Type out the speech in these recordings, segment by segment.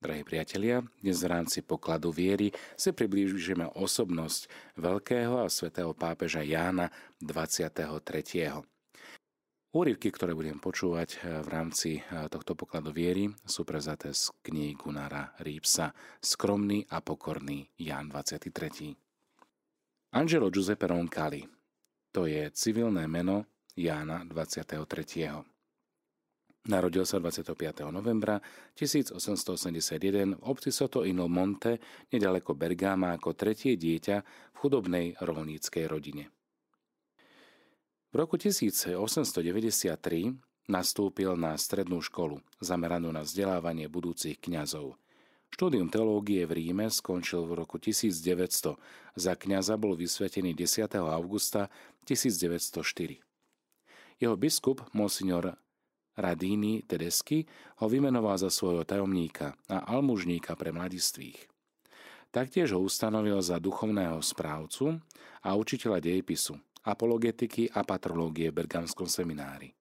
Drahí priatelia, dnes v rámci pokladu viery si priblížime osobnosť veľkého a svätého pápeža Jána 23. Úryvky, ktoré budem počúvať v rámci tohto pokladu viery, sú prezaté z knihy Gunnara Rípsa Skromný a pokorný Ján 23. Angelo Giuseppe Roncalli to je civilné meno Jána 23. Narodil sa 25. novembra 1881 v obci Soto Ino Monte, nedaleko Bergama, ako tretie dieťa v chudobnej rolníckej rodine. V roku 1893 nastúpil na strednú školu, zameranú na vzdelávanie budúcich kňazov. Štúdium teológie v Ríme skončil v roku 1900. Za kňaza bol vysvetený 10. augusta 1904. Jeho biskup, monsignor Radini Tedesky ho vymenoval za svojho tajomníka a almužníka pre mladistvých. Taktiež ho ustanovil za duchovného správcu a učiteľa dejepisu, apologetiky a patrológie v Bergamskom seminári.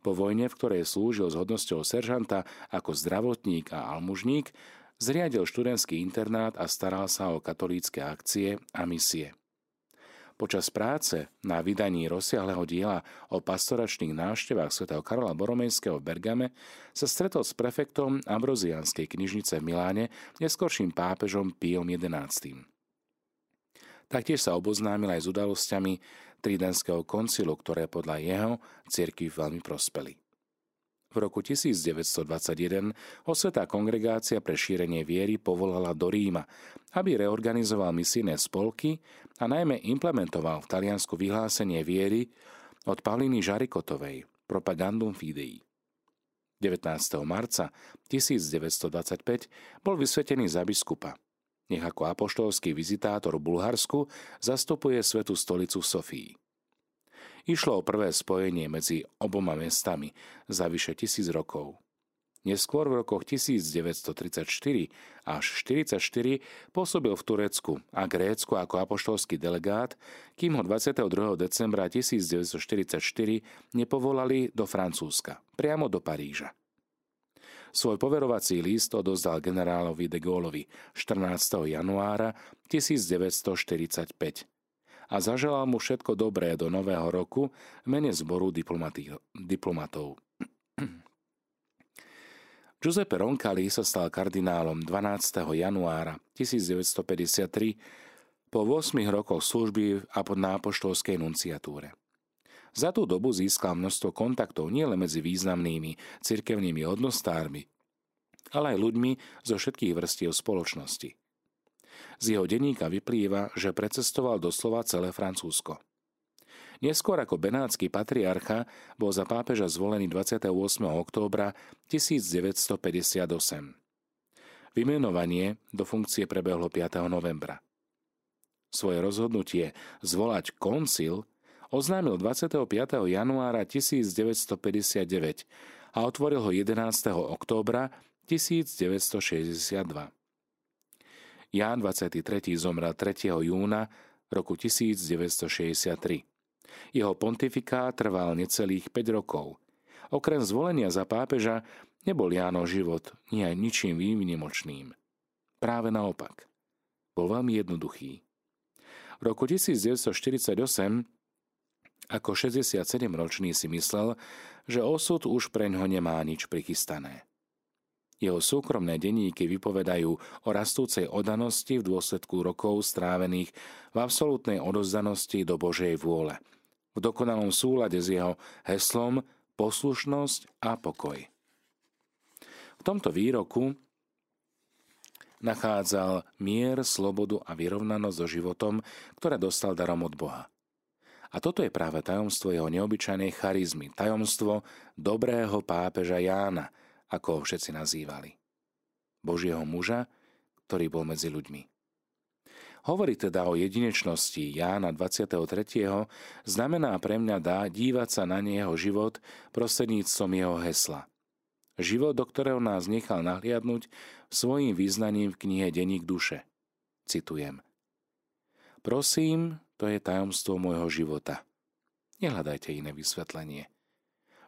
Po vojne, v ktorej slúžil s hodnosťou seržanta ako zdravotník a almužník, zriadil študentský internát a staral sa o katolícke akcie a misie. Počas práce na vydaní rozsiahleho diela o pastoračných návštevách svätého Karola Boromejského v Bergame sa stretol s prefektom Ambrozianskej knižnice v Miláne, neskorším pápežom Píom XI. Taktiež sa oboznámil aj s udalosťami Tridenského koncilu, ktoré podľa jeho cirkvi veľmi prospeli. V roku 1921 ho Svetá kongregácia pre šírenie viery povolala do Ríma, aby reorganizoval misijné spolky a najmä implementoval v Taliansku vyhlásenie viery od Pavliny Žarikotovej Propagandum Fidei. 19. marca 1925 bol vysvetený za biskupa. Nech ako apoštolský vizitátor v Bulharsku zastupuje Svetú stolicu v Sofii. Išlo o prvé spojenie medzi oboma mestami za vyše tisíc rokov. Neskôr v rokoch 1934 až 1944 pôsobil v Turecku a Grécku ako apoštolský delegát, kým ho 22. decembra 1944 nepovolali do Francúzska, priamo do Paríža. Svoj poverovací list odozdal generálovi de Gaulleovi 14. januára 1945 a zaželal mu všetko dobré do nového roku mene zboru diplomatov. Giuseppe Roncalli sa stal kardinálom 12. januára 1953 po 8 rokoch služby a pod nápoštolskej nunciatúre. Za tú dobu získal množstvo kontaktov nielen medzi významnými cirkevnými hodnostármi, ale aj ľuďmi zo všetkých vrstiev spoločnosti. Z jeho denníka vyplýva, že precestoval doslova celé Francúzsko. Neskôr ako benátsky patriarcha bol za pápeža zvolený 28. októbra 1958. Vymenovanie do funkcie prebehlo 5. novembra. Svoje rozhodnutie zvolať koncil oznámil 25. januára 1959 a otvoril ho 11. októbra 1962. Ján 23. zomrel 3. júna roku 1963. Jeho pontifikát trval necelých 5 rokov. Okrem zvolenia za pápeža nebol Jánov život nie ničím výnimočným. Práve naopak. Bol veľmi jednoduchý. V roku 1948 ako 67-ročný si myslel, že osud už pre ňo nemá nič prichystané. Jeho súkromné denníky vypovedajú o rastúcej odanosti v dôsledku rokov strávených v absolútnej odozdanosti do Božej vôle, v dokonalom súlade s jeho heslom poslušnosť a pokoj. V tomto výroku nachádzal mier, slobodu a vyrovnanosť so životom, ktoré dostal darom od Boha. A toto je práve tajomstvo jeho neobyčajnej charizmy, tajomstvo dobrého pápeža Jána – ako ho všetci nazývali. Božieho muža, ktorý bol medzi ľuďmi. Hovorí teda o jedinečnosti Jána 23. znamená pre mňa dá dívať sa na jeho život prostredníctvom jeho hesla. Život, do ktorého nás nechal nahliadnúť svojim význaním v knihe Deník duše. Citujem. Prosím, to je tajomstvo môjho života. Nehľadajte iné vysvetlenie.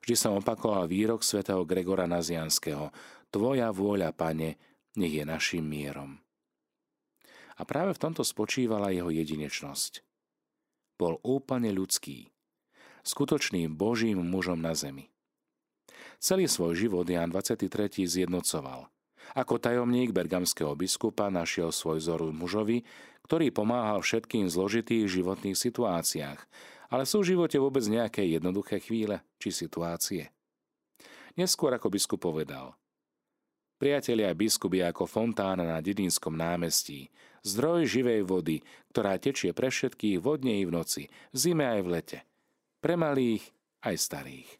Vždy som opakoval výrok svätého Gregora Nazianského. Tvoja vôľa, pane, nech je našim mierom. A práve v tomto spočívala jeho jedinečnosť. Bol úplne ľudský, skutočným Božím mužom na zemi. Celý svoj život Jan 23. zjednocoval. Ako tajomník bergamského biskupa našiel svoj vzor mužovi, ktorý pomáhal všetkým zložitých životných situáciách, ale sú v živote vôbec nejaké jednoduché chvíle či situácie. Neskôr ako biskup povedal – Priatelia biskup ako fontána na Dedinskom námestí, zdroj živej vody, ktorá tečie pre všetkých vodne i v noci, v zime aj v lete, pre malých aj starých.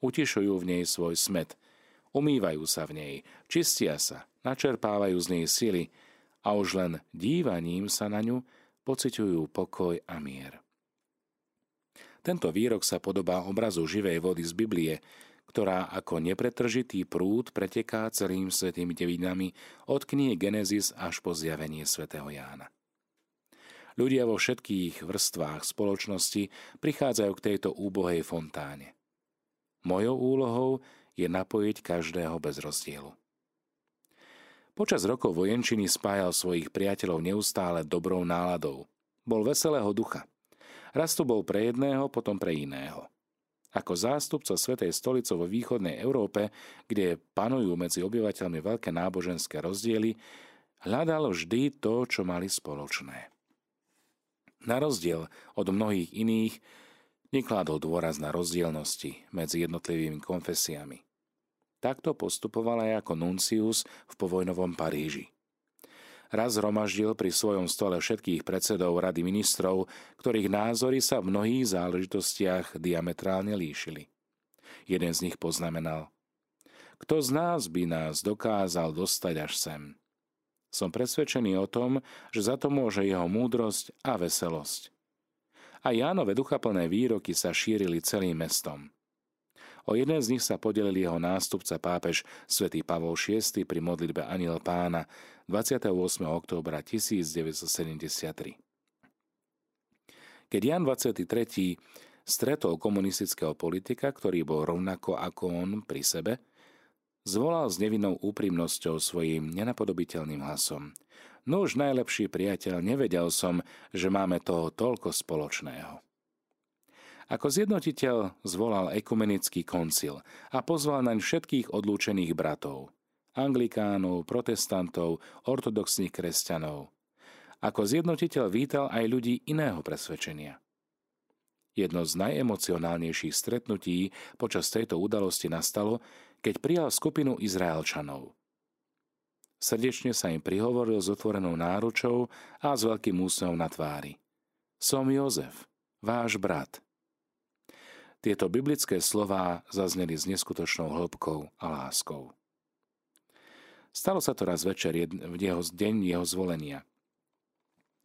Utišujú v nej svoj smet, umývajú sa v nej, čistia sa, načerpávajú z nej sily. A už len dívaním sa na ňu pociťujú pokoj a mier. Tento výrok sa podobá obrazu živej vody z Biblie, ktorá ako nepretržitý prúd preteká celým svetými devinami od knihy Genesis až po zjavenie svätého Jána. Ľudia vo všetkých vrstvách spoločnosti prichádzajú k tejto úbohej fontáne. Mojou úlohou je napojiť každého bez rozdielu. Počas rokov vojenčiny spájal svojich priateľov neustále dobrou náladou. Bol veselého ducha. Raz tu bol pre jedného, potom pre iného. Ako zástupca Svetej stolice vo východnej Európe, kde panujú medzi obyvateľmi veľké náboženské rozdiely, hľadal vždy to, čo mali spoločné. Na rozdiel od mnohých iných, nekládol dôraz na rozdielnosti medzi jednotlivými konfesiami. Takto postupoval aj ako nuncius v povojnovom Paríži raz zhromaždil pri svojom stole všetkých predsedov Rady ministrov, ktorých názory sa v mnohých záležitostiach diametrálne líšili. Jeden z nich poznamenal Kto z nás by nás dokázal dostať až sem? Som presvedčený o tom, že za to môže jeho múdrosť a veselosť. A Jánove duchaplné výroky sa šírili celým mestom. O jeden z nich sa podelil jeho nástupca pápež svätý Pavol VI pri modlitbe Aniel pána 28. októbra 1973. Keď Jan 23. stretol komunistického politika, ktorý bol rovnako ako on pri sebe, zvolal s nevinnou úprimnosťou svojim nenapodobiteľným hlasom. No už najlepší priateľ, nevedel som, že máme toho toľko spoločného. Ako zjednotiteľ zvolal ekumenický koncil a pozval naň všetkých odlúčených bratov, anglikánov, protestantov, ortodoxných kresťanov. Ako zjednotiteľ vítal aj ľudí iného presvedčenia. Jedno z najemocionálnejších stretnutí počas tejto udalosti nastalo, keď prijal skupinu Izraelčanov. Srdečne sa im prihovoril s otvorenou náručou a s veľkým úsmevom na tvári. Som Jozef, váš brat. Tieto biblické slová zazneli s neskutočnou hĺbkou a láskou. Stalo sa to raz večer v jeho deň jeho zvolenia.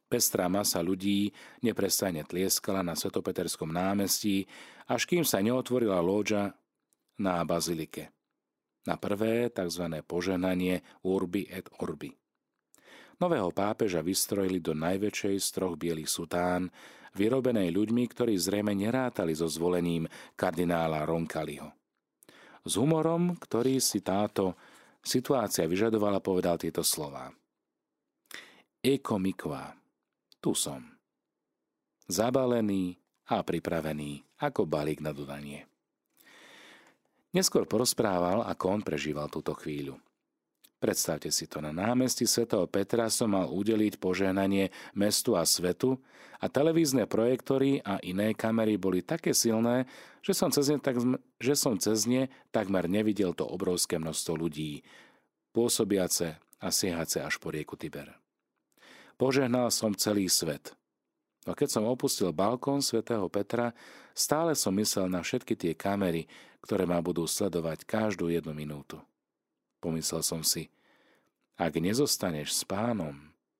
Pestrá masa ľudí neprestajne tlieskala na Svetopeterskom námestí, až kým sa neotvorila lóďa na bazilike. Na prvé tzv. poženanie Urbi et Orbi. Nového pápeža vystrojili do najväčšej z troch bielých sután, vyrobenej ľuďmi, ktorí zrejme nerátali so zvolením kardinála Roncaliho. S humorom, ktorý si táto situácia vyžadovala, povedal tieto slova. Eko mikva, tu som. Zabalený a pripravený ako balík na dodanie. Neskôr porozprával, ako on prežíval túto chvíľu. Predstavte si to, na námestí svätého Petra som mal udeliť požehnanie mestu a svetu a televízne projektory a iné kamery boli také silné, že som cez ne, tak, že som cez ne takmer nevidel to obrovské množstvo ľudí, pôsobiace a siehace až po rieku Tiber. Požehnal som celý svet. No keď som opustil balkón svätého Petra, stále som myslel na všetky tie kamery, ktoré ma budú sledovať každú jednu minútu. Pomyslel som si, ak nezostaneš s pánom,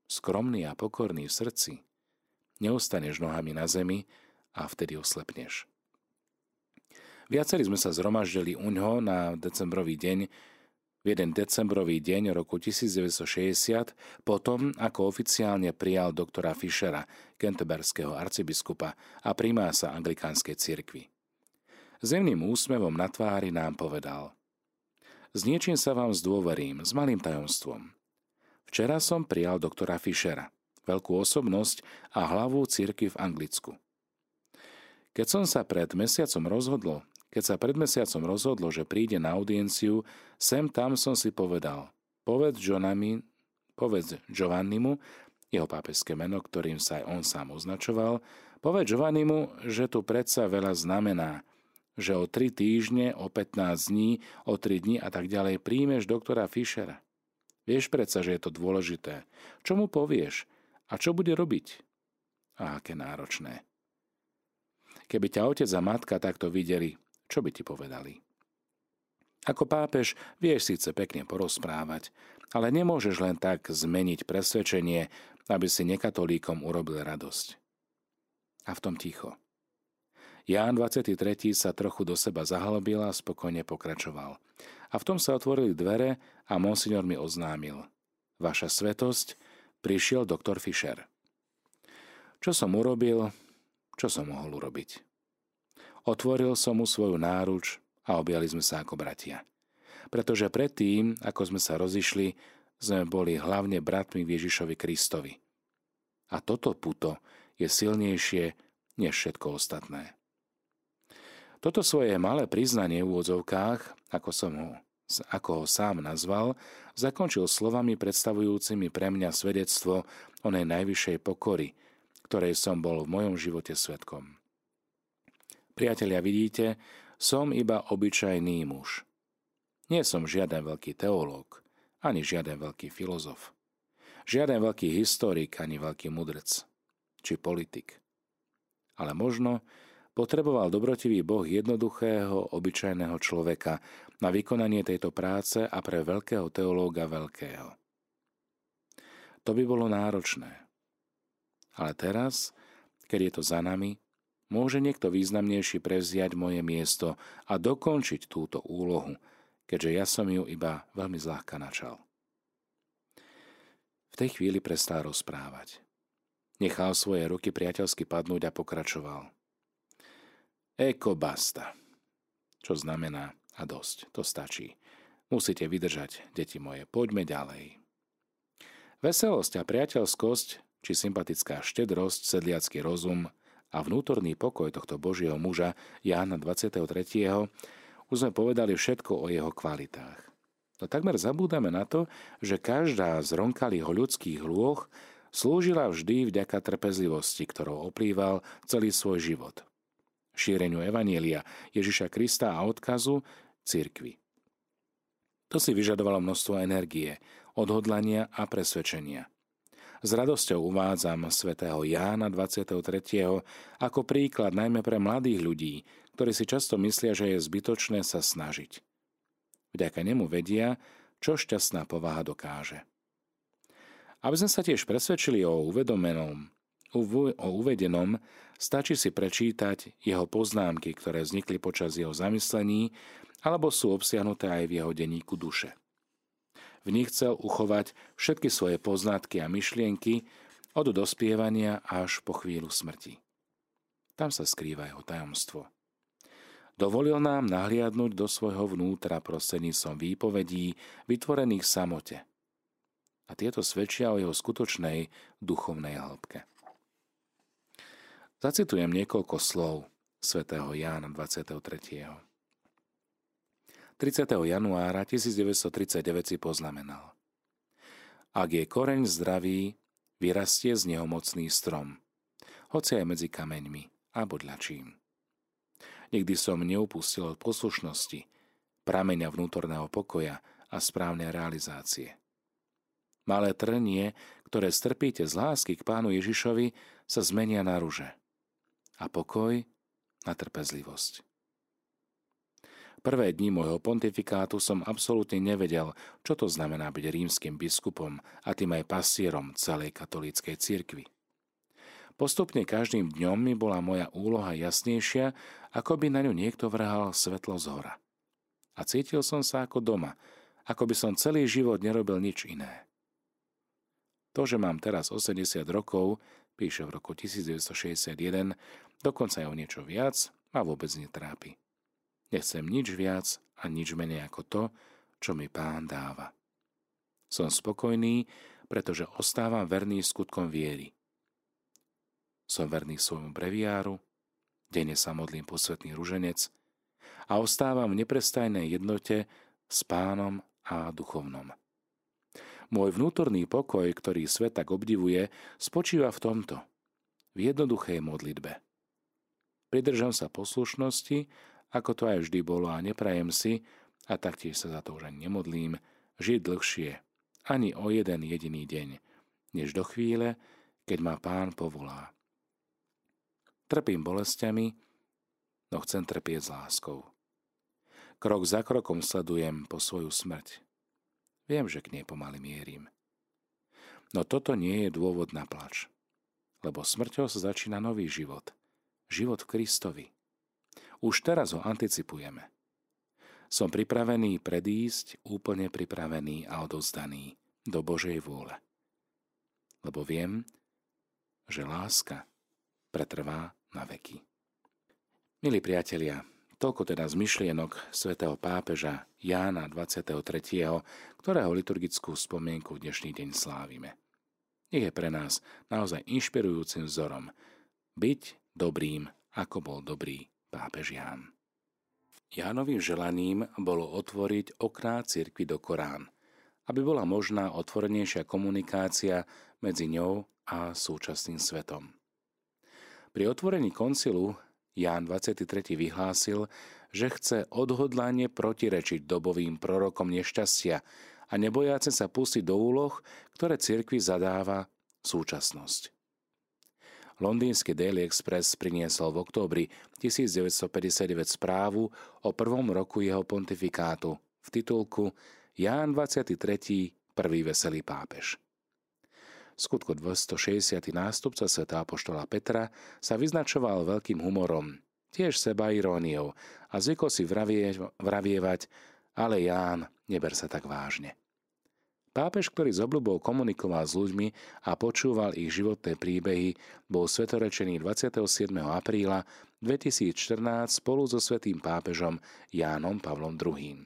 skromný a pokorný v srdci, neustaneš nohami na zemi a vtedy oslepneš. Viacerí sme sa zhromaždili u ňoho na decembrový deň, v jeden decembrový deň roku 1960, potom ako oficiálne prijal doktora Fischera, kenteberského arcibiskupa a primása anglikánskej cirkvi. Zemným úsmevom na tvári nám povedal – S niečím sa vám zdôverím, s malým tajomstvom. Včera som prijal doktora Fischera, veľkú osobnosť a hlavu cirkvi v Anglicku. Keď som sa pred mesiacom rozhodlo, keď sa pred mesiacom rozhodlo, že príde na audienciu, sem tam som si povedal, povedz, Johnami, povedz Giovannimu, jeho pápežské meno, ktorým sa aj on sám označoval, povedz Giovannimu, že tu predsa veľa znamená, že o 3 týždne, o 15 dní, o 3 dní a tak ďalej príjmeš doktora Fischera. Vieš predsa, že je to dôležité. Čo mu povieš? A čo bude robiť? A aké náročné. Keby ťa otec a matka takto videli, čo by ti povedali? Ako pápež vieš síce pekne porozprávať, ale nemôžeš len tak zmeniť presvedčenie, aby si nekatolíkom urobil radosť. A v tom ticho. Ján 23. sa trochu do seba zahlbil a spokojne pokračoval. A v tom sa otvorili dvere a monsignor mi oznámil. Vaša svetosť, prišiel doktor Fischer. Čo som urobil, čo som mohol urobiť? Otvoril som mu svoju náruč a objali sme sa ako bratia. Pretože predtým, ako sme sa rozišli, sme boli hlavne bratmi Ježišovi Kristovi. A toto puto je silnejšie než všetko ostatné. Toto svoje malé priznanie v úvodzovkách, ako som ho, ako ho sám nazval, zakončil slovami predstavujúcimi pre mňa svedectvo onej najvyššej pokory, ktorej som bol v mojom živote svetkom. Priatelia, vidíte, som iba obyčajný muž. Nie som žiaden veľký teológ, ani žiaden veľký filozof. Žiaden veľký historik, ani veľký mudrc, či politik. Ale možno, potreboval dobrotivý Boh jednoduchého, obyčajného človeka na vykonanie tejto práce a pre veľkého teológa veľkého. To by bolo náročné. Ale teraz, keď je to za nami, môže niekto významnejší prevziať moje miesto a dokončiť túto úlohu, keďže ja som ju iba veľmi zľahka načal. V tej chvíli prestal rozprávať. Nechal svoje ruky priateľsky padnúť a pokračoval – Eko basta. Čo znamená a dosť, to stačí. Musíte vydržať, deti moje, poďme ďalej. Veselosť a priateľskosť, či sympatická štedrosť, sedliacký rozum a vnútorný pokoj tohto Božieho muža Jána 23. už sme povedali všetko o jeho kvalitách. No takmer zabúdame na to, že každá z ronkalých ľudských lôch slúžila vždy vďaka trpezlivosti, ktorou oplýval celý svoj život – šíreniu Evanielia Ježiša Krista a odkazu cirkvi. To si vyžadovalo množstvo energie, odhodlania a presvedčenia. S radosťou uvádzam svätého Jána 23. ako príklad najmä pre mladých ľudí, ktorí si často myslia, že je zbytočné sa snažiť. Vďaka nemu vedia, čo šťastná povaha dokáže. Aby sme sa tiež presvedčili o uvedomenom, o uvedenom, stačí si prečítať jeho poznámky, ktoré vznikli počas jeho zamyslení alebo sú obsiahnuté aj v jeho denníku duše. V nich chcel uchovať všetky svoje poznatky a myšlienky od dospievania až po chvíľu smrti. Tam sa skrýva jeho tajomstvo. Dovolil nám nahliadnúť do svojho vnútra prostredníctvom výpovedí vytvorených samote. A tieto svedčia o jeho skutočnej duchovnej hĺbke. Zacitujem niekoľko slov svätého Jána 23. 30. januára 1939 si poznamenal. Ak je koreň zdravý, vyrastie z neho mocný strom, hoci aj medzi kameňmi a bodľačím. Nikdy som neupustil od poslušnosti, prameňa vnútorného pokoja a správnej realizácie. Malé trnie, ktoré strpíte z lásky k pánu Ježišovi, sa zmenia na ruže a pokoj na trpezlivosť. Prvé dni môjho pontifikátu som absolútne nevedel, čo to znamená byť rímským biskupom a tým aj pastierom celej katolíckej cirkvi. Postupne každým dňom mi bola moja úloha jasnejšia, ako by na ňu niekto vrhal svetlo z hora. A cítil som sa ako doma, ako by som celý život nerobil nič iné. To, že mám teraz 80 rokov, píše v roku 1961, dokonca aj o niečo viac, ma vôbec netrápi. Nechcem nič viac a nič menej ako to, čo mi pán dáva. Som spokojný, pretože ostávam verný skutkom viery. Som verný svojmu breviáru, denne sa modlím posvetný ruženec a ostávam v neprestajnej jednote s pánom a duchovnom. Môj vnútorný pokoj, ktorý svet tak obdivuje, spočíva v tomto, v jednoduchej modlitbe. Pridržam sa poslušnosti, ako to aj vždy bolo a neprajem si, a taktiež sa za to už ani nemodlím, žiť dlhšie, ani o jeden jediný deň, než do chvíle, keď ma pán povolá. Trpím bolestiami, no chcem trpieť s láskou. Krok za krokom sledujem po svoju smrť. Viem, že k nej pomaly mierim. No toto nie je dôvod na plač, lebo smrťou sa začína nový život. Život v Kristovi. Už teraz ho anticipujeme. Som pripravený predísť, úplne pripravený a odozdaný do Božej vôle. Lebo viem, že láska pretrvá na veky. Milí priatelia, toľko teda z myšlienok svätého pápeža Jána 23., ktorého liturgickú spomienku dnešný deň slávime. Nech je pre nás naozaj inšpirujúcim vzorom byť dobrým, ako bol dobrý pápež Ján. Jánovým želaním bolo otvoriť okná cirkvi do Korán, aby bola možná otvorenejšia komunikácia medzi ňou a súčasným svetom. Pri otvorení koncilu Ján 23. vyhlásil, že chce odhodlanie protirečiť dobovým prorokom nešťastia a nebojáce sa pustiť do úloh, ktoré cirkvi zadáva súčasnosť. Londýnsky Daily Express priniesol v októbri 1959 správu o prvom roku jeho pontifikátu v titulku Ján 23. prvý veselý pápež skutku 260. nástupca sveta Apoštola Petra sa vyznačoval veľkým humorom, tiež seba iróniou a zvykol si vravie, vravievať, ale Ján, neber sa tak vážne. Pápež, ktorý s obľubou komunikoval s ľuďmi a počúval ich životné príbehy, bol svetorečený 27. apríla 2014 spolu so svetým pápežom Jánom Pavlom II.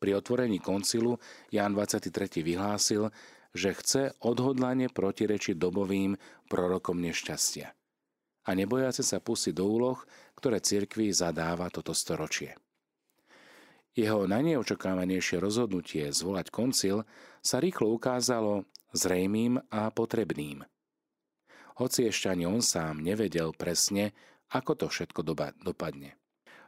Pri otvorení koncilu Ján 23. vyhlásil, že chce odhodlane protirečiť dobovým prorokom nešťastia a nebojáce sa pustiť do úloh, ktoré cirkvi zadáva toto storočie. Jeho najneočakávanejšie rozhodnutie zvolať koncil sa rýchlo ukázalo zrejmým a potrebným. Hoci ešte ani on sám nevedel presne, ako to všetko dopadne.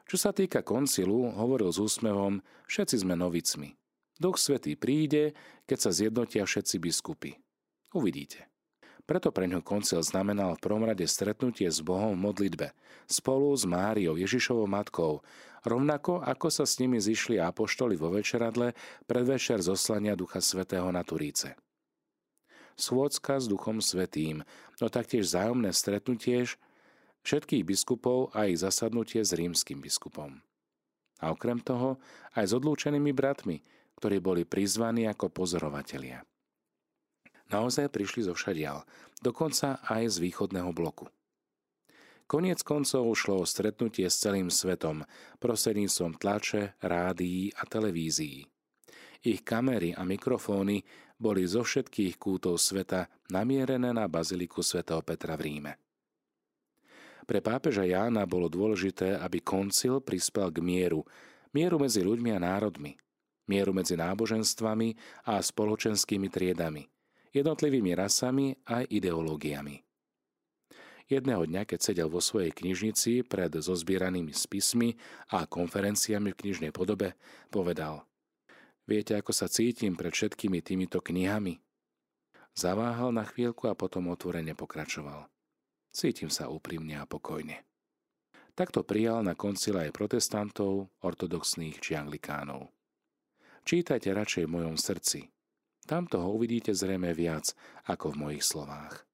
Čo sa týka koncilu, hovoril s úsmevom, všetci sme novicmi. Duch Svetý príde, keď sa zjednotia všetci biskupy. Uvidíte. Preto pre ňo koncil znamenal v prvom rade stretnutie s Bohom v modlitbe, spolu s Máriou, Ježišovou matkou, rovnako ako sa s nimi zišli apoštoli vo večeradle predvečer zoslania Ducha Svetého na Turíce. Schôdzka s Duchom Svetým, no taktiež zájomné stretnutie všetkých biskupov a ich zasadnutie s rímským biskupom. A okrem toho aj s odlúčenými bratmi, ktorí boli prizvaní ako pozorovatelia. Naozaj prišli zo všadial, dokonca aj z východného bloku. Koniec koncov šlo o stretnutie s celým svetom, prostredníctvom tlače, rádií a televízií. Ich kamery a mikrofóny boli zo všetkých kútov sveta namierené na baziliku svätého Petra v Ríme. Pre pápeža Jána bolo dôležité, aby koncil prispel k mieru, mieru medzi ľuďmi a národmi, mieru medzi náboženstvami a spoločenskými triedami, jednotlivými rasami a ideológiami. Jedného dňa, keď sedel vo svojej knižnici pred zozbieranými spismi a konferenciami v knižnej podobe, povedal Viete, ako sa cítim pred všetkými týmito knihami? Zaváhal na chvíľku a potom otvorene pokračoval. Cítim sa úprimne a pokojne. Takto prijal na koncile aj protestantov, ortodoxných či anglikánov. Čítajte radšej v mojom srdci. Tam toho uvidíte zrejme viac ako v mojich slovách.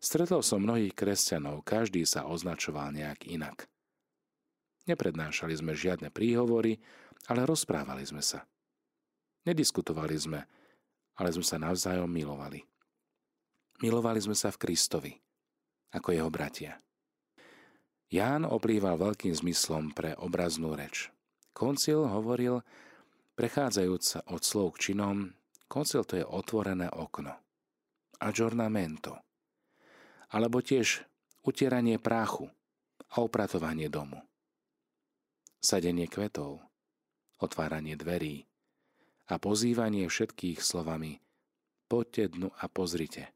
Stretol som mnohých kresťanov, každý sa označoval nejak inak. Neprednášali sme žiadne príhovory, ale rozprávali sme sa. Nediskutovali sme, ale sme sa navzájom milovali. Milovali sme sa v Kristovi, ako jeho bratia. Ján oplýval veľkým zmyslom pre obraznú reč. Koncil hovoril Prechádzajúc sa od slov k činom, koncil to je otvorené okno. Aggiornamento. Alebo tiež utieranie práchu a upratovanie domu. Sadenie kvetov, otváranie dverí a pozývanie všetkých slovami Poďte dnu a pozrite.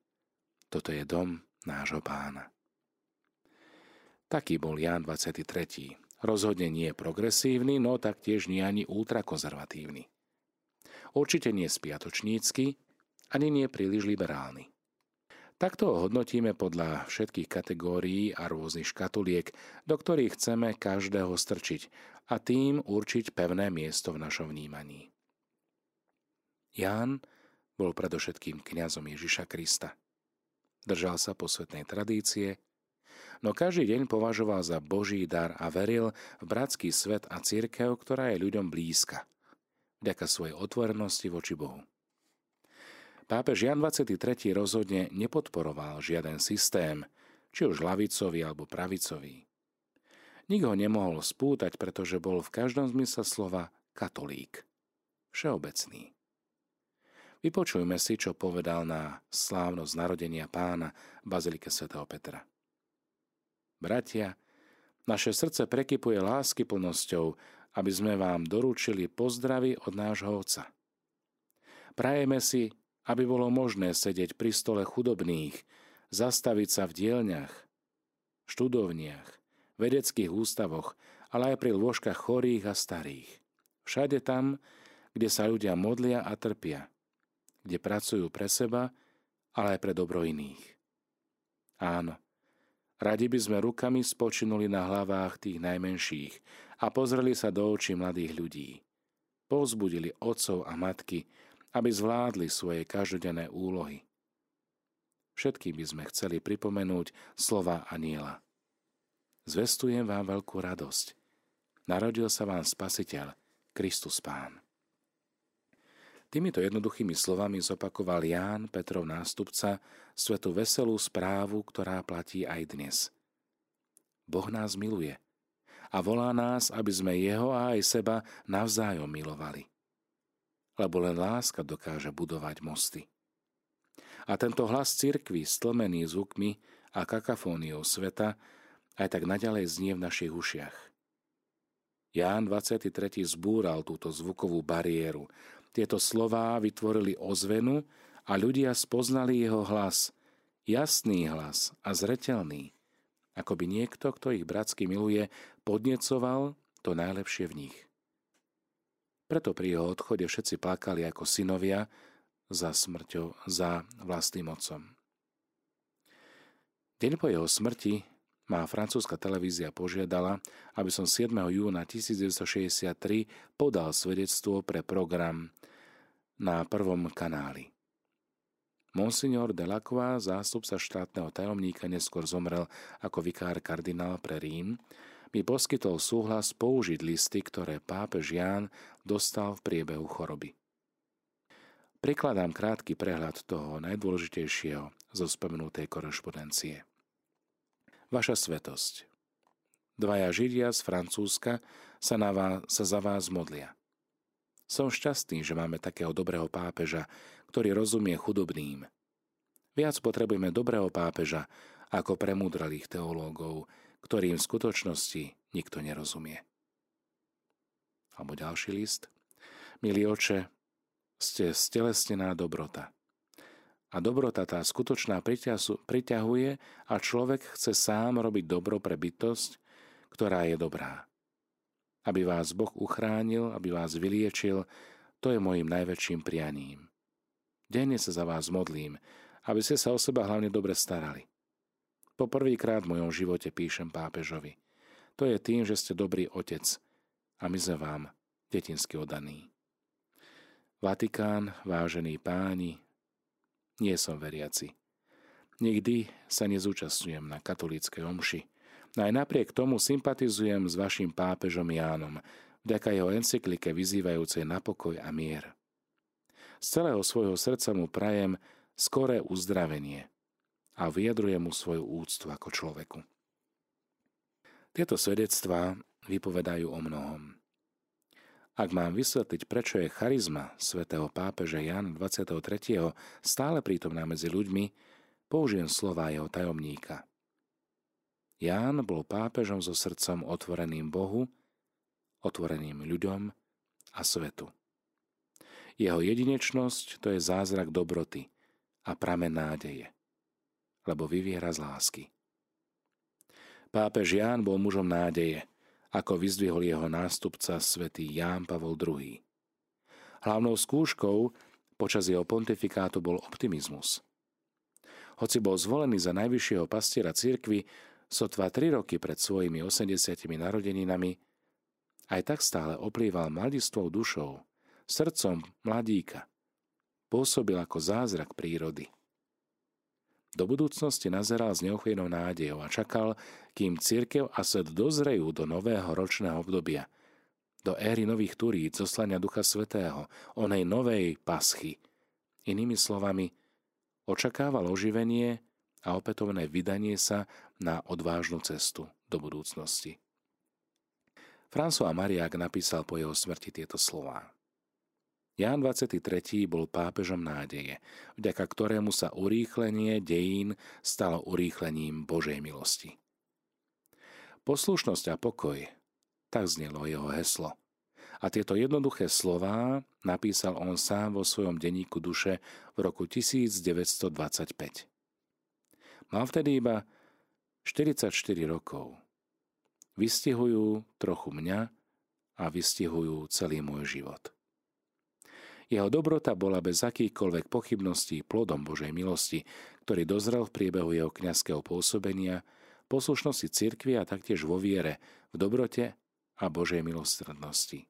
Toto je dom nášho pána. Taký bol Ján 23. Rozhodne nie progresívny, no taktiež nie ani ultrakonzervatívny. Určite nie spiatočnícky, ani nie príliš liberálny. Takto ho hodnotíme podľa všetkých kategórií a rôznych škatuliek, do ktorých chceme každého strčiť a tým určiť pevné miesto v našom vnímaní. Ján bol predovšetkým kňazom Ježiša Krista. Držal sa posvetnej tradície, no každý deň považoval za Boží dar a veril v bratský svet a církev, ktorá je ľuďom blízka, vďaka svojej otvorenosti voči Bohu. Pápež Jan 23. rozhodne nepodporoval žiaden systém, či už lavicový alebo pravicový. Nik ho nemohol spútať, pretože bol v každom zmysle slova katolík, všeobecný. Vypočujme si, čo povedal na slávnosť narodenia pána v Bazilike svätého Petra. Bratia, naše srdce prekypuje lásky plnosťou, aby sme vám doručili pozdravy od nášho Otca. Prajeme si, aby bolo možné sedieť pri stole chudobných, zastaviť sa v dielňach, študovniach, vedeckých ústavoch, ale aj pri lôžkach chorých a starých. Všade tam, kde sa ľudia modlia a trpia, kde pracujú pre seba, ale aj pre dobro iných. Áno, Radi by sme rukami spočinuli na hlavách tých najmenších a pozreli sa do očí mladých ľudí. Povzbudili otcov a matky, aby zvládli svoje každodenné úlohy. Všetkým by sme chceli pripomenúť slova aniela. Zvestujem vám veľkú radosť. Narodil sa vám Spasiteľ, Kristus Pán. Týmito jednoduchými slovami zopakoval Ján, Petrov nástupca, svetu veselú správu, ktorá platí aj dnes. Boh nás miluje a volá nás, aby sme Jeho a aj seba navzájom milovali. Lebo len láska dokáže budovať mosty. A tento hlas cirkvy, stlmený zvukmi a kakafóniou sveta, aj tak naďalej znie v našich ušiach. Ján 23. zbúral túto zvukovú bariéru, tieto slová vytvorili ozvenu a ľudia spoznali jeho hlas, jasný hlas a zretelný, ako by niekto, kto ich bratsky miluje, podnecoval to najlepšie v nich. Preto pri jeho odchode všetci plakali ako synovia za smrťou, za vlastným otcom. Deň po jeho smrti ma francúzska televízia požiadala, aby som 7. júna 1963 podal svedectvo pre program na prvom kanáli. Monsignor Delacroix, zástupca štátneho tajomníka, neskôr zomrel ako vikár kardinál pre Rím, mi poskytol súhlas použiť listy, ktoré pápež Ján dostal v priebehu choroby. Prikladám krátky prehľad toho najdôležitejšieho zo spomenutej korešpondencie. Vaša svetosť. Dvaja Židia z Francúzska sa, na vás, sa za vás modlia – som šťastný, že máme takého dobrého pápeža, ktorý rozumie chudobným. Viac potrebujeme dobrého pápeža ako premúdralých teológov, ktorým v skutočnosti nikto nerozumie. Alebo ďalší list. Milý oče, ste stelesnená dobrota. A dobrota tá skutočná priťahuje a človek chce sám robiť dobro pre bytosť, ktorá je dobrá. Aby vás Boh uchránil, aby vás vyliečil, to je mojim najväčším prianím. Denne sa za vás modlím, aby ste sa o seba hlavne dobre starali. Po prvýkrát v mojom živote píšem pápežovi. To je tým, že ste dobrý otec a my sme vám detinsky oddaní. Vatikán, vážení páni, nie som veriaci. Nikdy sa nezúčastňujem na katolíckej omši, aj napriek tomu sympatizujem s vašim pápežom Jánom, vďaka jeho encyklike vyzývajúcej na pokoj a mier. Z celého svojho srdca mu prajem skoré uzdravenie a vyjadrujem mu svoju úctu ako človeku. Tieto svedectvá vypovedajú o mnohom. Ak mám vysvetliť, prečo je charizma svätého pápeža Jan 23. stále prítomná medzi ľuďmi, použijem slova jeho tajomníka. Ján bol pápežom so srdcom otvoreným Bohu, otvoreným ľuďom a svetu. Jeho jedinečnosť to je zázrak dobroty a pramen nádeje, lebo vyviera z lásky. Pápež Ján bol mužom nádeje, ako vyzdvihol jeho nástupca svätý Ján Pavol II. Hlavnou skúškou počas jeho pontifikátu bol optimizmus. Hoci bol zvolený za najvyššieho pastiera cirkvy, sotva tri roky pred svojimi 80 narodeninami, aj tak stále oplýval mladistvou dušou, srdcom mladíka. Pôsobil ako zázrak prírody. Do budúcnosti nazeral s neochvejnou nádejou a čakal, kým církev a svet dozrejú do nového ročného obdobia, do éry nových turíc, zoslania Ducha Svetého, onej novej paschy. Inými slovami, očakával oživenie a opätovné vydanie sa na odvážnu cestu do budúcnosti. François Mariak napísal po jeho smrti tieto slová. Ján 23. bol pápežom nádeje, vďaka ktorému sa urýchlenie dejín stalo urýchlením Božej milosti. Poslušnosť a pokoj, tak znelo jeho heslo. A tieto jednoduché slová napísal on sám vo svojom denníku duše v roku 1925. Mal vtedy iba 44 rokov. Vystihujú trochu mňa a vystihujú celý môj život. Jeho dobrota bola bez akýchkoľvek pochybností plodom Božej milosti, ktorý dozrel v priebehu jeho kňazského pôsobenia, poslušnosti cirkvi a taktiež vo viere, v dobrote a Božej milostrednosti.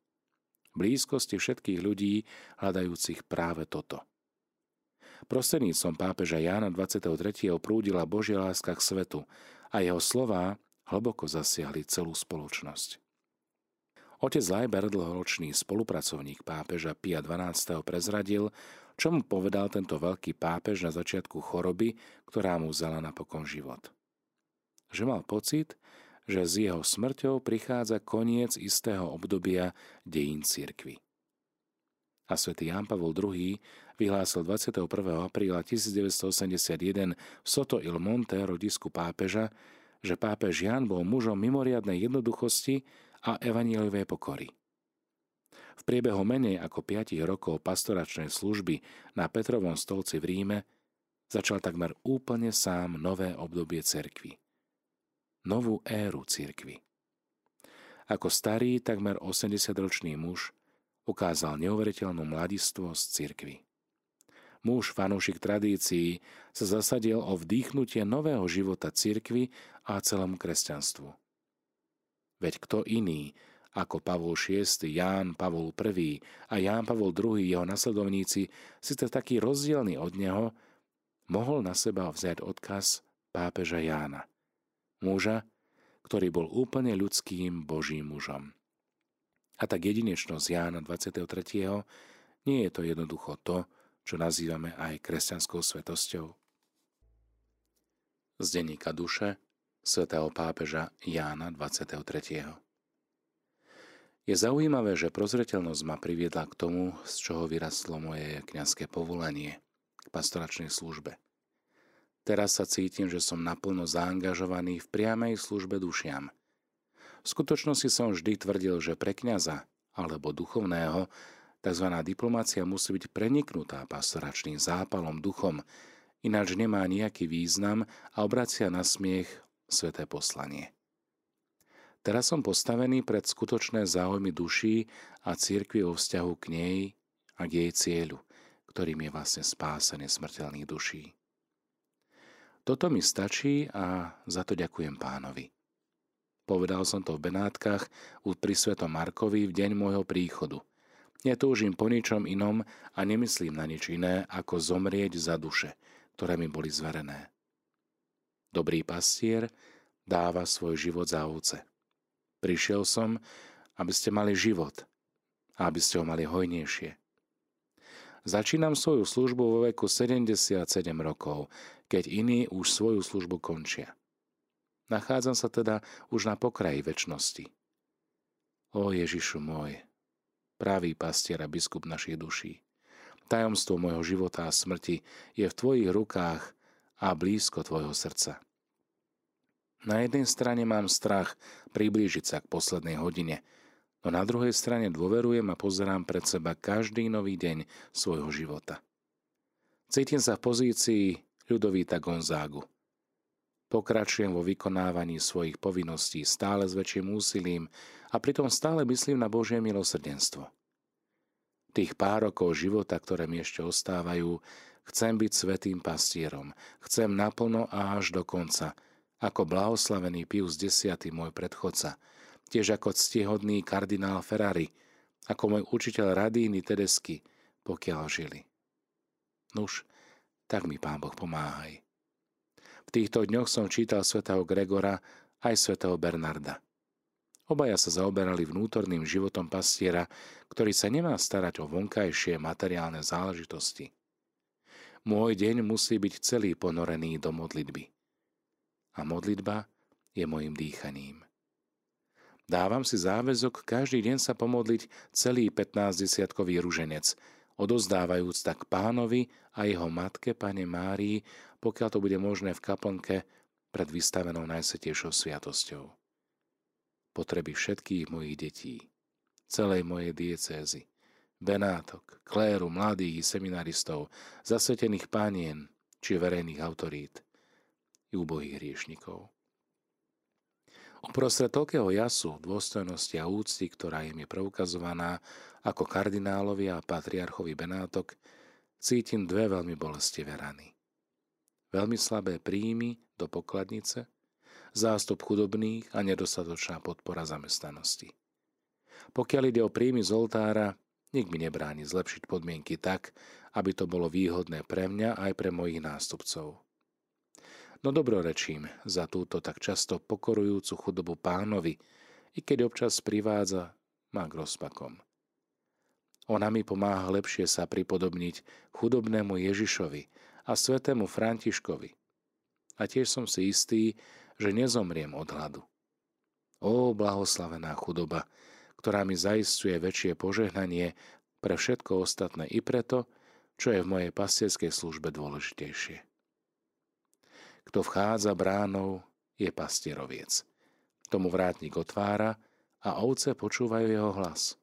Blízkosti všetkých ľudí hľadajúcich práve toto. Prostredníctvom pápeža Jána 23. prúdila Božia láska k svetu a jeho slová hlboko zasiahli celú spoločnosť. Otec Leiber, dlhoročný spolupracovník pápeža Pia XII. prezradil, čo mu povedal tento veľký pápež na začiatku choroby, ktorá mu vzala napokon život. Že mal pocit, že s jeho smrťou prichádza koniec istého obdobia dejín cirkvy. A svätý Ján Pavol II vyhlásil 21. apríla 1981 v Soto il Monte, rodisku pápeža, že pápež Jan bol mužom mimoriadnej jednoduchosti a evanieliovej pokory. V priebehu menej ako 5 rokov pastoračnej služby na Petrovom stolci v Ríme začal takmer úplne sám nové obdobie cerkvy. Novú éru cirkvy. Ako starý, takmer 80-ročný muž ukázal neuveriteľnú mladistvo z cirkvy. Muž fanúšik tradícií sa zasadil o vdýchnutie nového života cirkvy a celému kresťanstvu. Veď kto iný ako Pavol VI, Ján Pavol I a Ján Pavol II, jeho nasledovníci, síce taký rozdielný od neho, mohol na seba vziať odkaz pápeža Jána. Muža, ktorý bol úplne ľudským Božím mužom. A tak jedinečnosť Jána 23. nie je to jednoducho to, čo nazývame aj kresťanskou svetosťou. Z denníka duše svätého pápeža Jána 23. Je zaujímavé, že prozreteľnosť ma priviedla k tomu, z čoho vyrastlo moje kňazské povolanie k pastoračnej službe. Teraz sa cítim, že som naplno zaangažovaný v priamej službe dušiam. V skutočnosti som vždy tvrdil, že pre kňaza alebo duchovného tzv. diplomácia musí byť preniknutá pastoračným zápalom duchom, ináč nemá nejaký význam a obracia na smiech sveté poslanie. Teraz som postavený pred skutočné záujmy duší a církvy vo vzťahu k nej a k jej cieľu, ktorým je vlastne spásenie smrteľných duší. Toto mi stačí a za to ďakujem pánovi. Povedal som to v Benátkach pri svetom Markovi v deň môjho príchodu. Netúžim po ničom inom a nemyslím na nič iné, ako zomrieť za duše, ktoré mi boli zverené. Dobrý pastier dáva svoj život za ovce. Prišiel som, aby ste mali život a aby ste ho mali hojnejšie. Začínam svoju službu vo veku 77 rokov, keď iní už svoju službu končia. Nachádzam sa teda už na pokraji väčšnosti. O Ježišu môj, pravý pastier a biskup našich duší. Tajomstvo môjho života a smrti je v tvojich rukách a blízko tvojho srdca. Na jednej strane mám strach priblížiť sa k poslednej hodine, no na druhej strane dôverujem a pozerám pred seba každý nový deň svojho života. Cítim sa v pozícii Ľudovíta Gonzágu. Pokračujem vo vykonávaní svojich povinností stále s väčším úsilím a pritom stále myslím na Božie milosrdenstvo. Tých pár rokov života, ktoré mi ešte ostávajú, chcem byť svetým pastierom. Chcem naplno a až do konca, ako blahoslavený Pius X, môj predchodca – tiež ako ctihodný kardinál Ferrari, ako môj učiteľ Radíny Tedesky, pokiaľ žili. Nuž, tak mi Pán Boh pomáhaj. V týchto dňoch som čítal svätého Gregora aj svätého Bernarda. Obaja sa zaoberali vnútorným životom pastiera, ktorý sa nemá starať o vonkajšie materiálne záležitosti. Môj deň musí byť celý ponorený do modlitby. A modlitba je mojim dýchaním. Dávam si záväzok každý deň sa pomodliť celý 15-desiatkový ruženec, odozdávajúc tak pánovi a jeho matke, pane Márii, pokiaľ to bude možné v kaplnke pred vystavenou najsvetejšou sviatosťou. Potreby všetkých mojich detí, celej mojej diecézy, benátok, kléru, mladých i seminaristov, zasvetených pánien či verejných autorít i ubohých hriešnikov. Uprostred toľkého jasu, dôstojnosti a úcty, ktorá im je preukazovaná ako kardinálovi a patriarchovi Benátok, cítim dve veľmi bolestivé rany. Veľmi slabé príjmy do pokladnice, zástup chudobných a nedostatočná podpora zamestnanosti. Pokiaľ ide o príjmy z oltára, nik mi nebráni zlepšiť podmienky tak, aby to bolo výhodné pre mňa aj pre mojich nástupcov no dobrorečím za túto tak často pokorujúcu chudobu pánovi, i keď občas privádza ma k rozpakom. Ona mi pomáha lepšie sa pripodobniť chudobnému Ježišovi a svetému Františkovi. A tiež som si istý, že nezomriem od hladu. Ó, blahoslavená chudoba, ktorá mi zaistuje väčšie požehnanie pre všetko ostatné i preto, čo je v mojej pastierskej službe dôležitejšie. Kto vchádza bránou, je pastieroviec. Tomu vrátnik otvára a ovce počúvajú jeho hlas.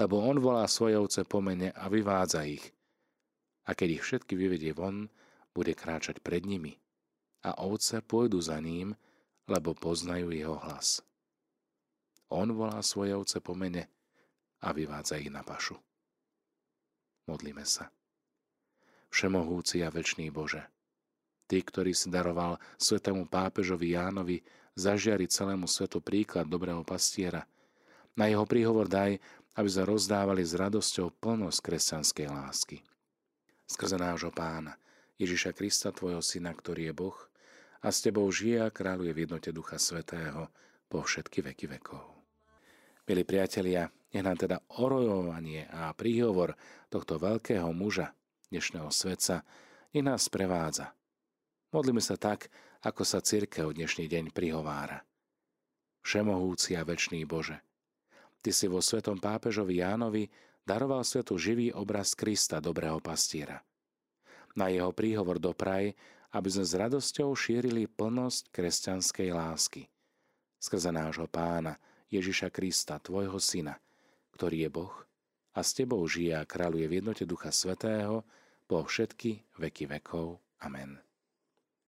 Lebo on volá svoje ovce po mene a vyvádza ich. A keď ich všetky vyvedie von, bude kráčať pred nimi. A ovce pôjdu za ním, lebo poznajú jeho hlas. On volá svoje ovce po mene a vyvádza ich na pašu. Modlíme sa. Všemohúci a večný Bože, Ty, ktorý si daroval svetému pápežovi Jánovi zažiariť celému svetu príklad dobrého pastiera. Na jeho príhovor daj, aby sa rozdávali s radosťou plnosť kresťanskej lásky. Skrze nášho pána, Ježiša Krista, tvojho syna, ktorý je Boh, a s tebou žije a kráľuje v jednote Ducha Svetého po všetky veky vekov. Milí priatelia, nech nám teda orojovanie a príhovor tohto veľkého muža dnešného sveta nech nás prevádza Modlíme sa tak, ako sa církev dnešný deň prihovára. Všemohúci a večný Bože, Ty si vo svetom pápežovi Jánovi daroval svetu živý obraz Krista, dobrého pastiera. Na jeho príhovor dopraj, aby sme s radosťou šírili plnosť kresťanskej lásky. Skrze nášho pána, Ježiša Krista, Tvojho syna, ktorý je Boh a s Tebou žije a kráľuje v jednote Ducha Svetého po všetky veky vekov. Amen.